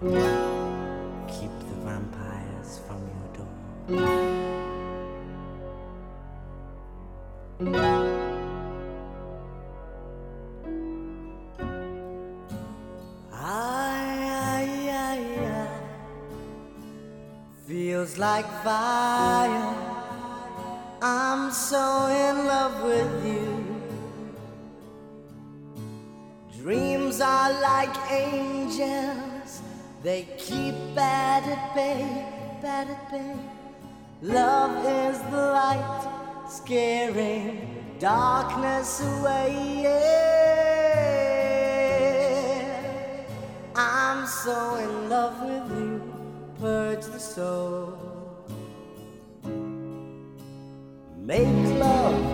Keep the vampires from your door. Ay, ay, ay. Feels like fire. I'm so in love with you. Dreams are like angels, they keep bad at bay, bad at bay. Love is the light, scaring darkness away. Yeah. I'm so in love with you, purge the soul. Make love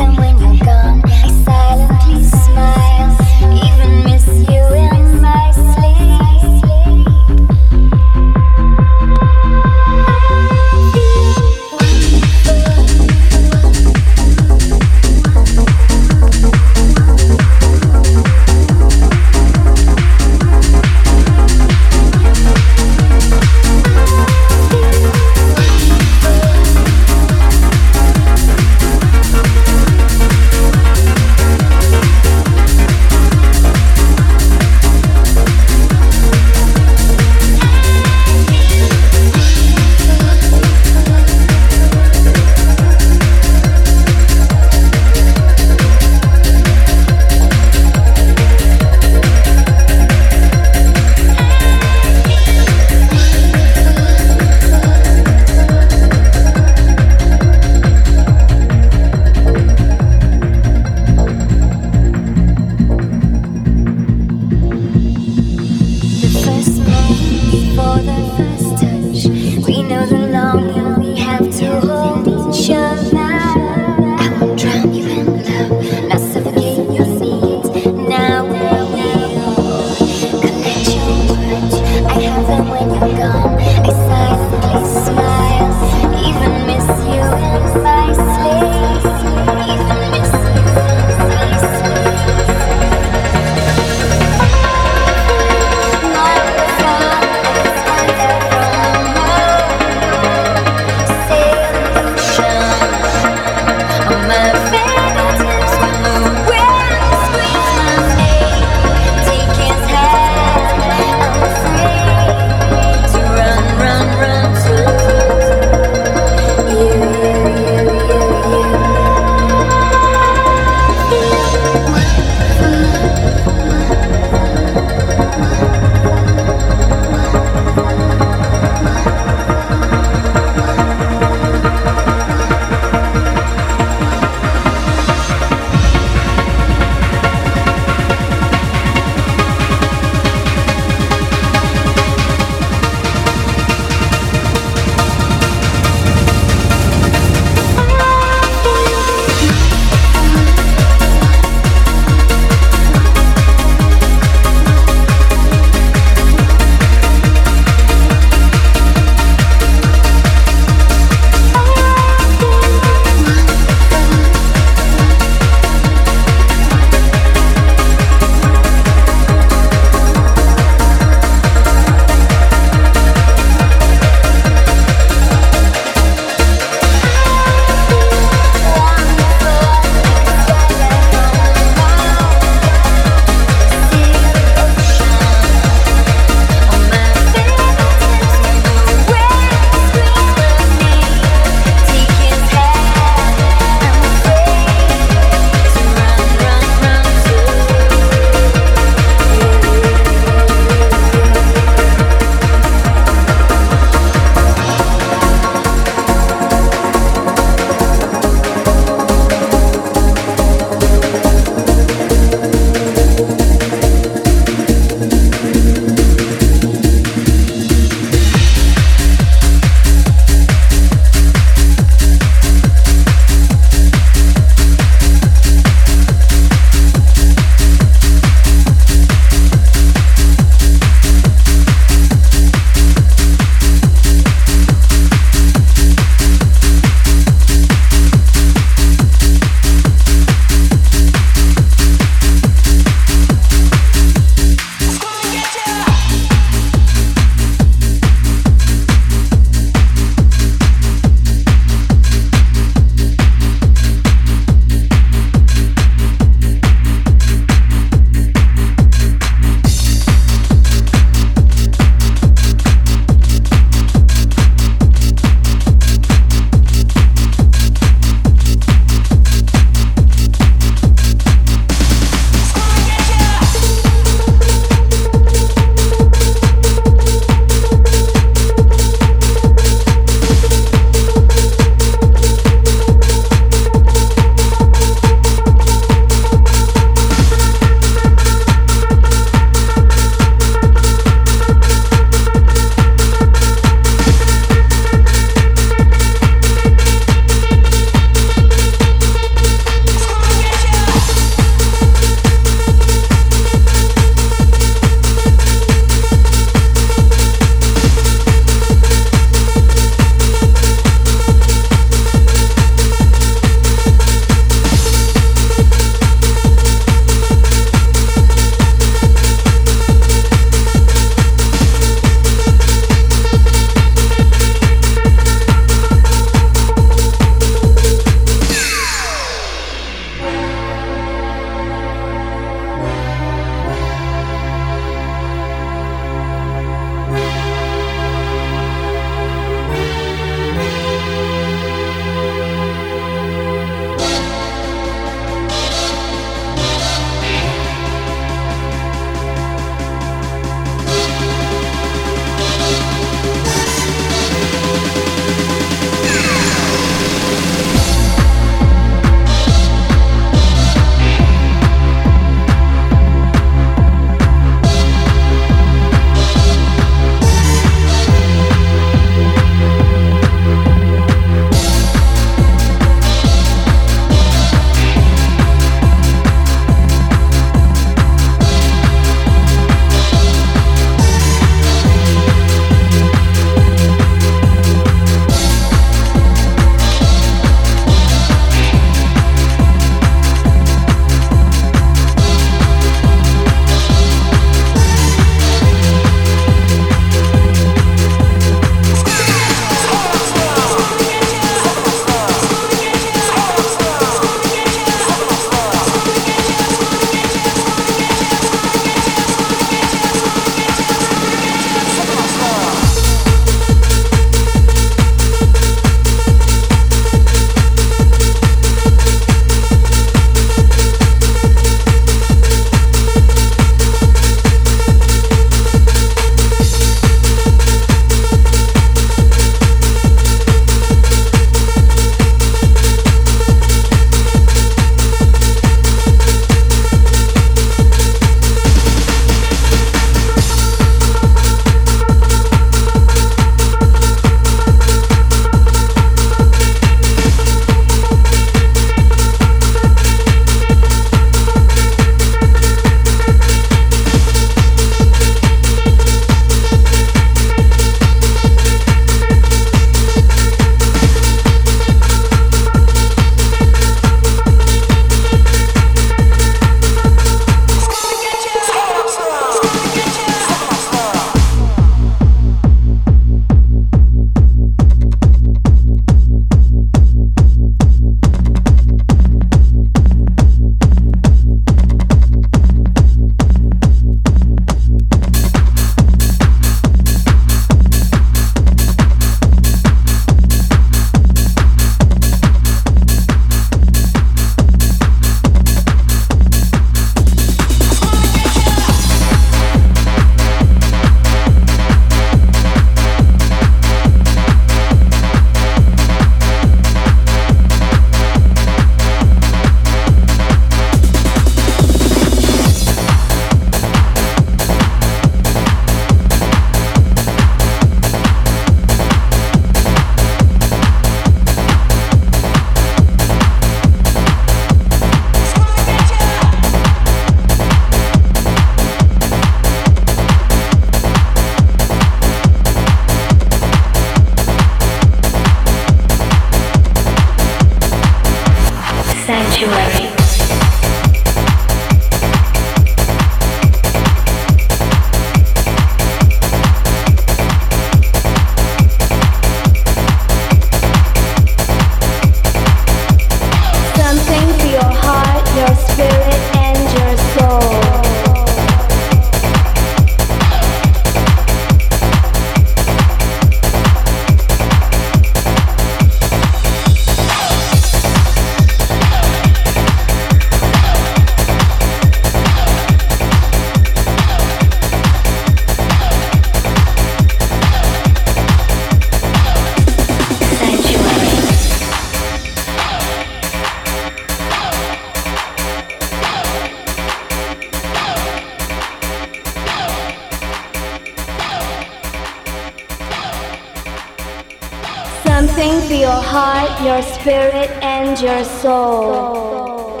sing for your heart, your spirit, and your soul.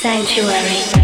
Sanctuary.